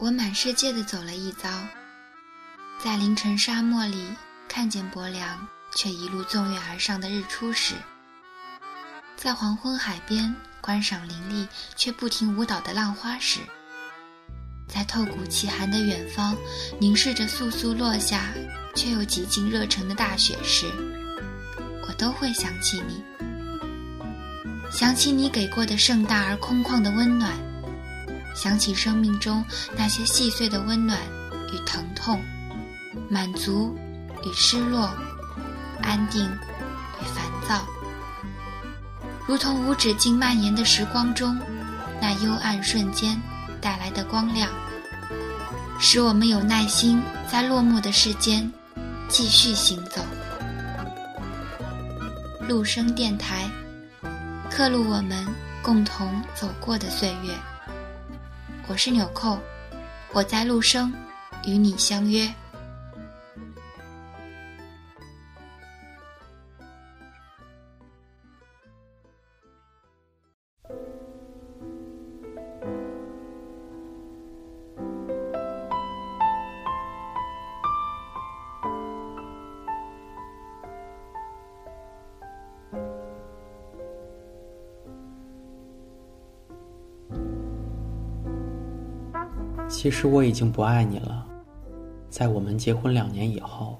我满世界的走了一遭，在凌晨沙漠里看见薄凉却一路纵跃而上的日出时，在黄昏海边观赏林立却不停舞蹈的浪花时，在透骨奇寒的远方凝视着簌簌落下却又几近热忱的大雪时，我都会想起你，想起你给过的盛大而空旷的温暖。想起生命中那些细碎的温暖与疼痛，满足与失落，安定与烦躁，如同无止境蔓延的时光中那幽暗瞬间带来的光亮，使我们有耐心在落寞的世间继续行走。陆生电台，刻录我们共同走过的岁月。我是纽扣，我在陆生，与你相约。其实我已经不爱你了，在我们结婚两年以后，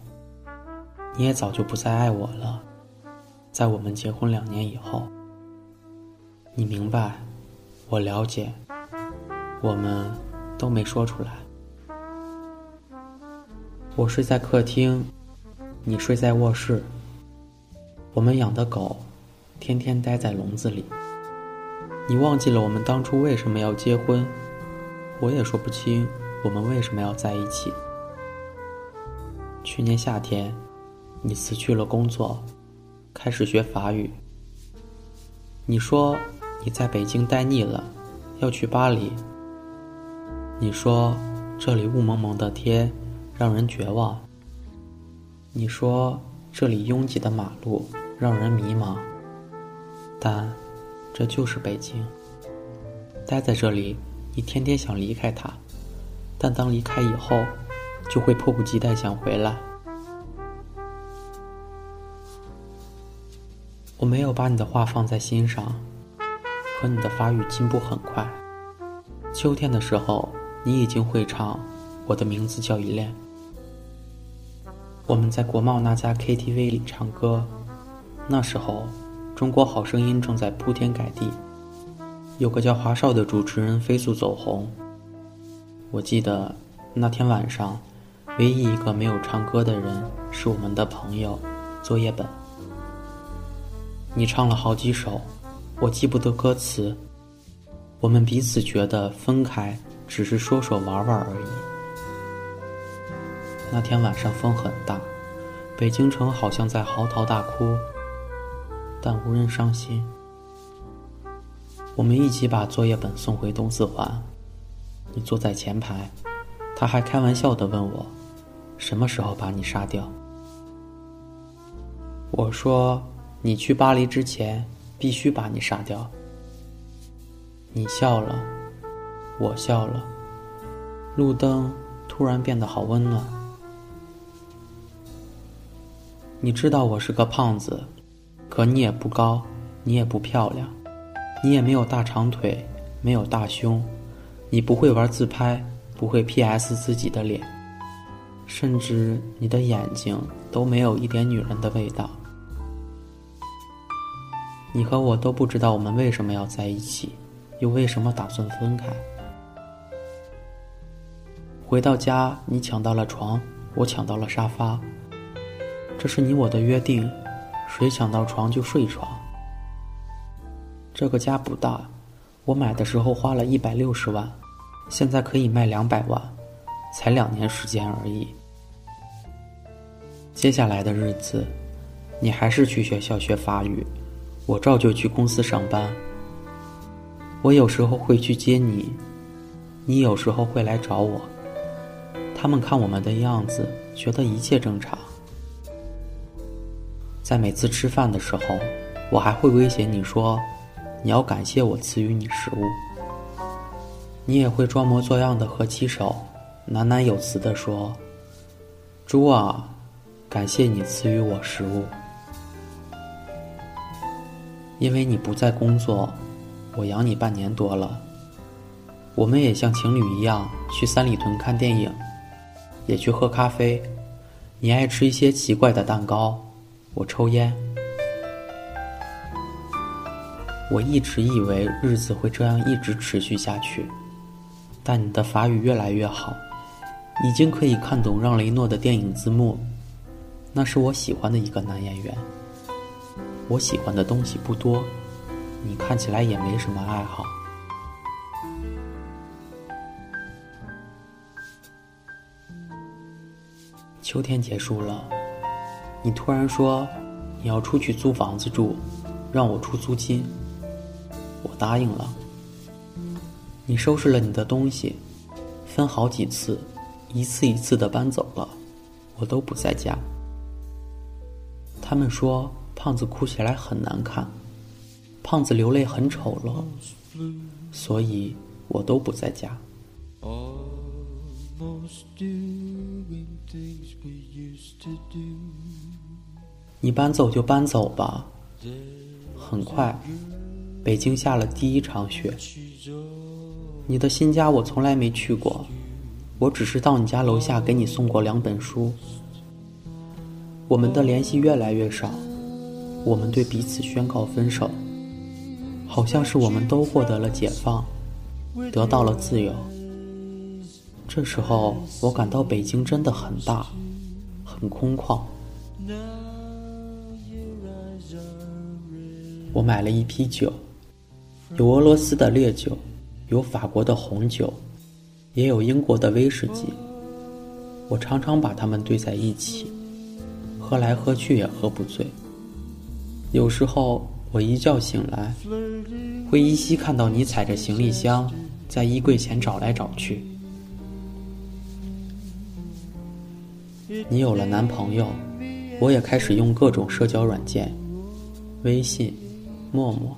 你也早就不再爱我了。在我们结婚两年以后，你明白，我了解，我们都没说出来。我睡在客厅，你睡在卧室。我们养的狗，天天待在笼子里。你忘记了我们当初为什么要结婚？我也说不清我们为什么要在一起。去年夏天，你辞去了工作，开始学法语。你说你在北京待腻了，要去巴黎。你说这里雾蒙蒙的天让人绝望。你说这里拥挤的马路让人迷茫。但这就是北京。待在这里。你天天想离开他，但当离开以后，就会迫不及待想回来。我没有把你的话放在心上，和你的发育进步很快。秋天的时候，你已经会唱《我的名字叫依恋》。我们在国贸那家 KTV 里唱歌，那时候，《中国好声音》正在铺天盖地。有个叫华少的主持人飞速走红。我记得那天晚上，唯一一个没有唱歌的人是我们的朋友作业本。你唱了好几首，我记不得歌词。我们彼此觉得分开只是说说玩玩而已。那天晚上风很大，北京城好像在嚎啕大哭，但无人伤心。我们一起把作业本送回东四环，你坐在前排，他还开玩笑的问我，什么时候把你杀掉？我说，你去巴黎之前必须把你杀掉。你笑了，我笑了，路灯突然变得好温暖。你知道我是个胖子，可你也不高，你也不漂亮。你也没有大长腿，没有大胸，你不会玩自拍，不会 P.S 自己的脸，甚至你的眼睛都没有一点女人的味道。你和我都不知道我们为什么要在一起，又为什么打算分开。回到家，你抢到了床，我抢到了沙发，这是你我的约定，谁抢到床就睡床。这个家不大，我买的时候花了一百六十万，现在可以卖两百万，才两年时间而已。接下来的日子，你还是去学校学法语，我照旧去公司上班。我有时候会去接你，你有时候会来找我。他们看我们的样子，觉得一切正常。在每次吃饭的时候，我还会威胁你说。你要感谢我赐予你食物。你也会装模作样的和起手喃喃有词地说：“猪啊，感谢你赐予我食物。”因为你不在工作，我养你半年多了。我们也像情侣一样去三里屯看电影，也去喝咖啡。你爱吃一些奇怪的蛋糕，我抽烟。我一直以为日子会这样一直持续下去，但你的法语越来越好，已经可以看懂让雷诺的电影字幕。那是我喜欢的一个男演员。我喜欢的东西不多，你看起来也没什么爱好。秋天结束了，你突然说你要出去租房子住，让我出租金。我答应了。你收拾了你的东西，分好几次，一次一次的搬走了，我都不在家。他们说。胖子哭起来很难看，胖子流泪很丑陋，所以我都不在家。你搬走就搬走吧。很快，北京下了第一场雪。你的新家我从来没去过，我只是到你家楼下给你送过两本书。我们的联系越来越少。我们对彼此宣告分手，好像是我们都获得了解放，得到了自由。这时候，我感到北京真的很大，很空旷。我买了一批酒，有俄罗斯的烈酒，有法国的红酒，也有英国的威士忌。我常常把它们兑在一起，喝来喝去也喝不醉。有时候我一觉醒来，会依稀看到你踩着行李箱在衣柜前找来找去。你有了男朋友，我也开始用各种社交软件，微信、陌陌，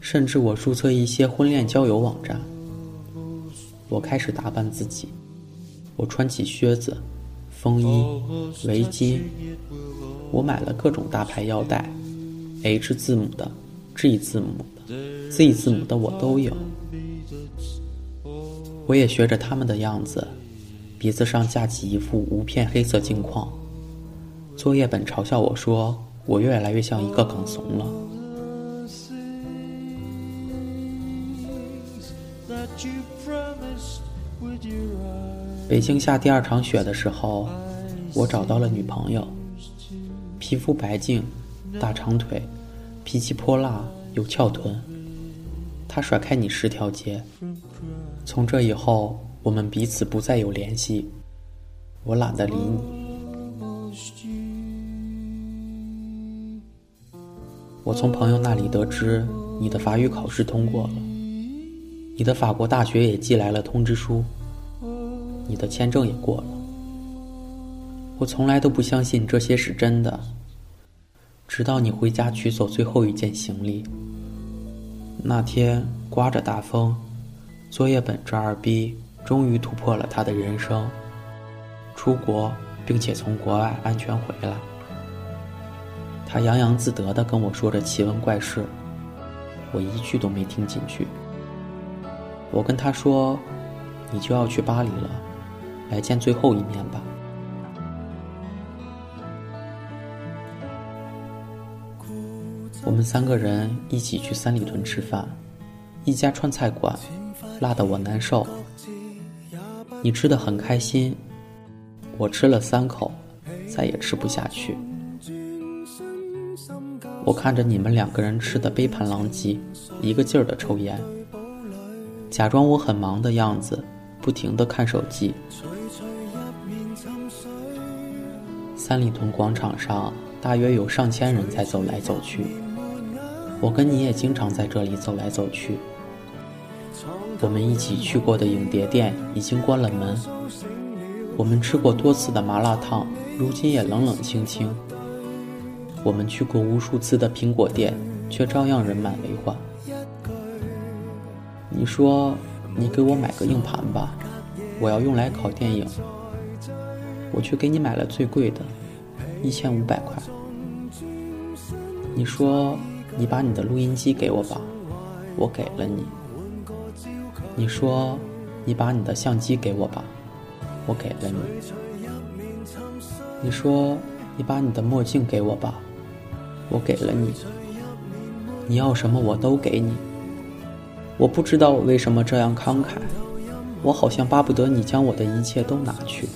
甚至我注册一些婚恋交友网站。我开始打扮自己，我穿起靴子、风衣、围巾，我买了各种大牌腰带。H 字母的、G 字母的、Z 字母的我都有，我也学着他们的样子，鼻子上架起一副无片黑色镜框。作业本嘲笑我说我越来越像一个港怂了。北京下第二场雪的时候，我找到了女朋友，皮肤白净。大长腿，脾气泼辣，有翘臀。他甩开你十条街。从这以后，我们彼此不再有联系。我懒得理你。我从朋友那里得知，你的法语考试通过了，你的法国大学也寄来了通知书，你的签证也过了。我从来都不相信这些是真的。直到你回家取走最后一件行李。那天刮着大风，作业本这二逼终于突破了他的人生，出国并且从国外安全回来。他洋洋自得地跟我说着奇闻怪事，我一句都没听进去。我跟他说：“你就要去巴黎了，来见最后一面吧。”我们三个人一起去三里屯吃饭，一家川菜馆，辣得我难受。你吃的很开心，我吃了三口，再也吃不下去。我看着你们两个人吃的杯盘狼藉，一个劲儿的抽烟，假装我很忙的样子，不停的看手机。三里屯广场上大约有上千人在走来走去。我跟你也经常在这里走来走去。我们一起去过的影碟店已经关了门。我们吃过多次的麻辣烫，如今也冷冷清清。我们去过无数次的苹果店，却照样人满为患。你说你给我买个硬盘吧，我要用来拷电影。我去给你买了最贵的，一千五百块。你说你把你的录音机给我吧，我给了你。你说你把你的相机给我吧，我给了你。你说你把你的墨镜给我吧，我给了你。你要什么我都给你。我不知道我为什么这样慷慨，我好像巴不得你将我的一切都拿去。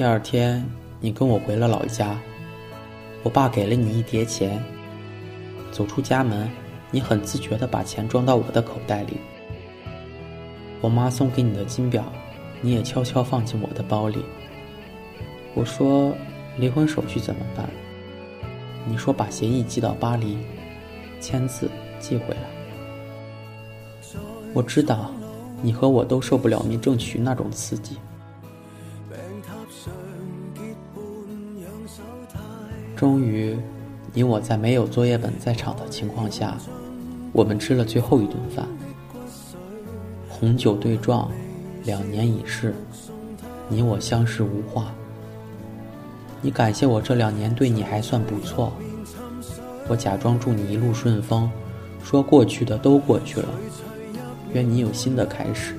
第二天，你跟我回了老家，我爸给了你一叠钱。走出家门，你很自觉地把钱装到我的口袋里。我妈送给你的金表，你也悄悄放进我的包里。我说，离婚手续怎么办？你说把协议寄到巴黎，签字寄回来。我知道，你和我都受不了民政局那种刺激。终于，你我在没有作业本在场的情况下，我们吃了最后一顿饭。红酒对撞，两年已逝，你我相视无话。你感谢我这两年对你还算不错，我假装祝你一路顺风，说过去的都过去了，愿你有新的开始。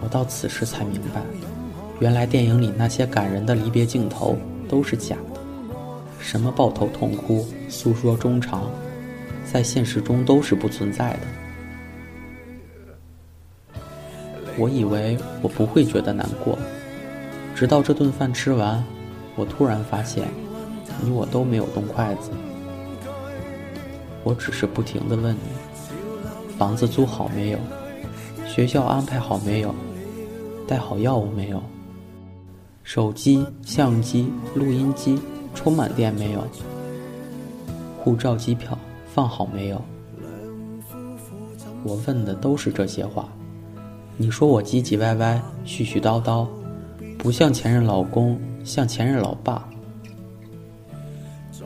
我到此时才明白，原来电影里那些感人的离别镜头都是假的，什么抱头痛哭、诉说衷肠，在现实中都是不存在的。我以为我不会觉得难过。直到这顿饭吃完，我突然发现，你我都没有动筷子。我只是不停地问你：房子租好没有？学校安排好没有？带好药物没有？手机、相机、录音机充满电没有？护照、机票放好没有？我问的都是这些话。你说我唧唧歪歪、絮絮叨叨。不像前任老公，像前任老爸。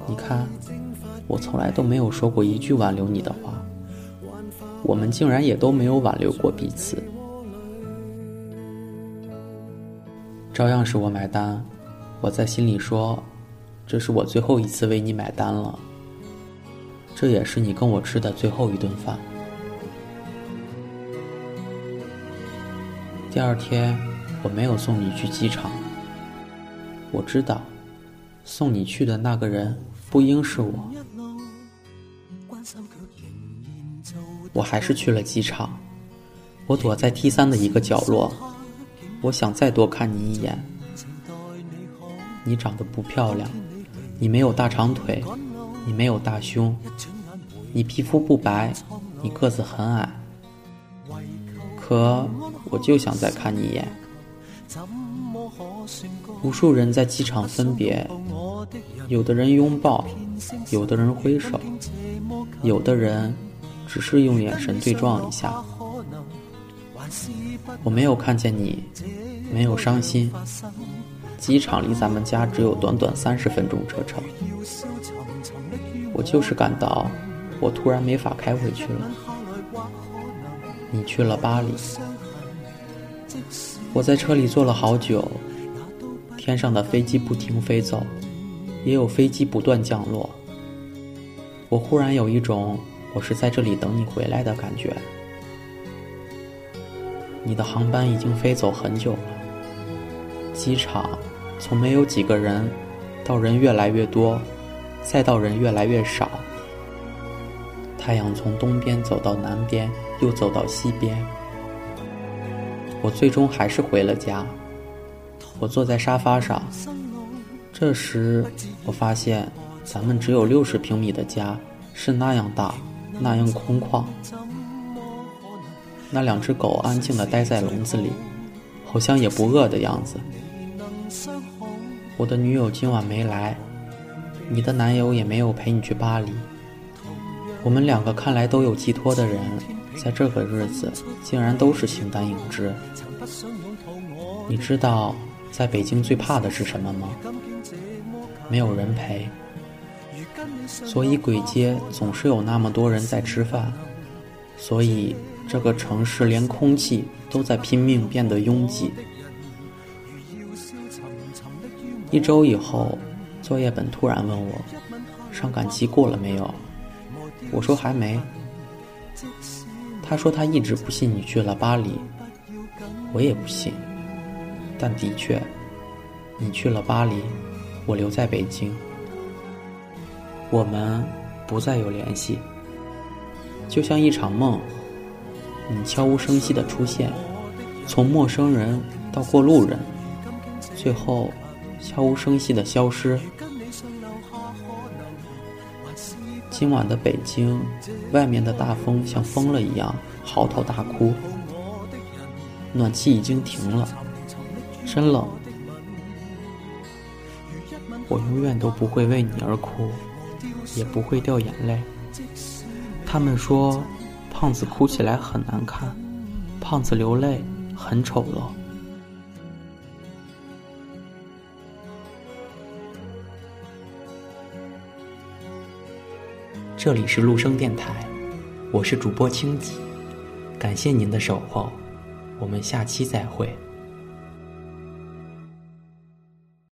你看，我从来都没有说过一句挽留你的话，我们竟然也都没有挽留过彼此。照样是我买单，我在心里说，这是我最后一次为你买单了，这也是你跟我吃的最后一顿饭。第二天。我没有送你去机场，我知道，送你去的那个人不应是我。我还是去了机场，我躲在 T 三的一个角落，我想再多看你一眼。你长得不漂亮，你没有大长腿，你没有大胸，你皮肤不白，你个子很矮，可我就想再看你一眼。无数人在机场分别，有的人拥抱，有的人挥手，有的人只是用眼神对撞一下。我没有看见你，没有伤心。机场离咱们家只有短短三十分钟车程，我就是感到我突然没法开回去了。你去了巴黎。我在车里坐了好久，天上的飞机不停飞走，也有飞机不断降落。我忽然有一种我是在这里等你回来的感觉。你的航班已经飞走很久了，机场从没有几个人，到人越来越多，再到人越来越少。太阳从东边走到南边，又走到西边。我最终还是回了家。我坐在沙发上，这时我发现，咱们只有六十平米的家是那样大，那样空旷。那两只狗安静地待在笼子里，好像也不饿的样子。我的女友今晚没来，你的男友也没有陪你去巴黎。我们两个看来都有寄托的人。在这个日子，竟然都是形单影只。你知道，在北京最怕的是什么吗？没有人陪。所以鬼街总是有那么多人在吃饭，所以这个城市连空气都在拼命变得拥挤。一周以后，作业本突然问我，伤感期过了没有？我说还没。他说他一直不信你去了巴黎，我也不信。但的确，你去了巴黎，我留在北京。我们不再有联系，就像一场梦。你悄无声息的出现，从陌生人到过路人，最后悄无声息的消失。今晚的北京，外面的大风像疯了一样嚎啕大哭，暖气已经停了，真冷。我永远都不会为你而哭。也不会掉眼泪。他们说，胖子哭起来很难看，胖子流泪很丑陋。这里是陆生电台，我是主播清吉，感谢您的守候，我们下期再会。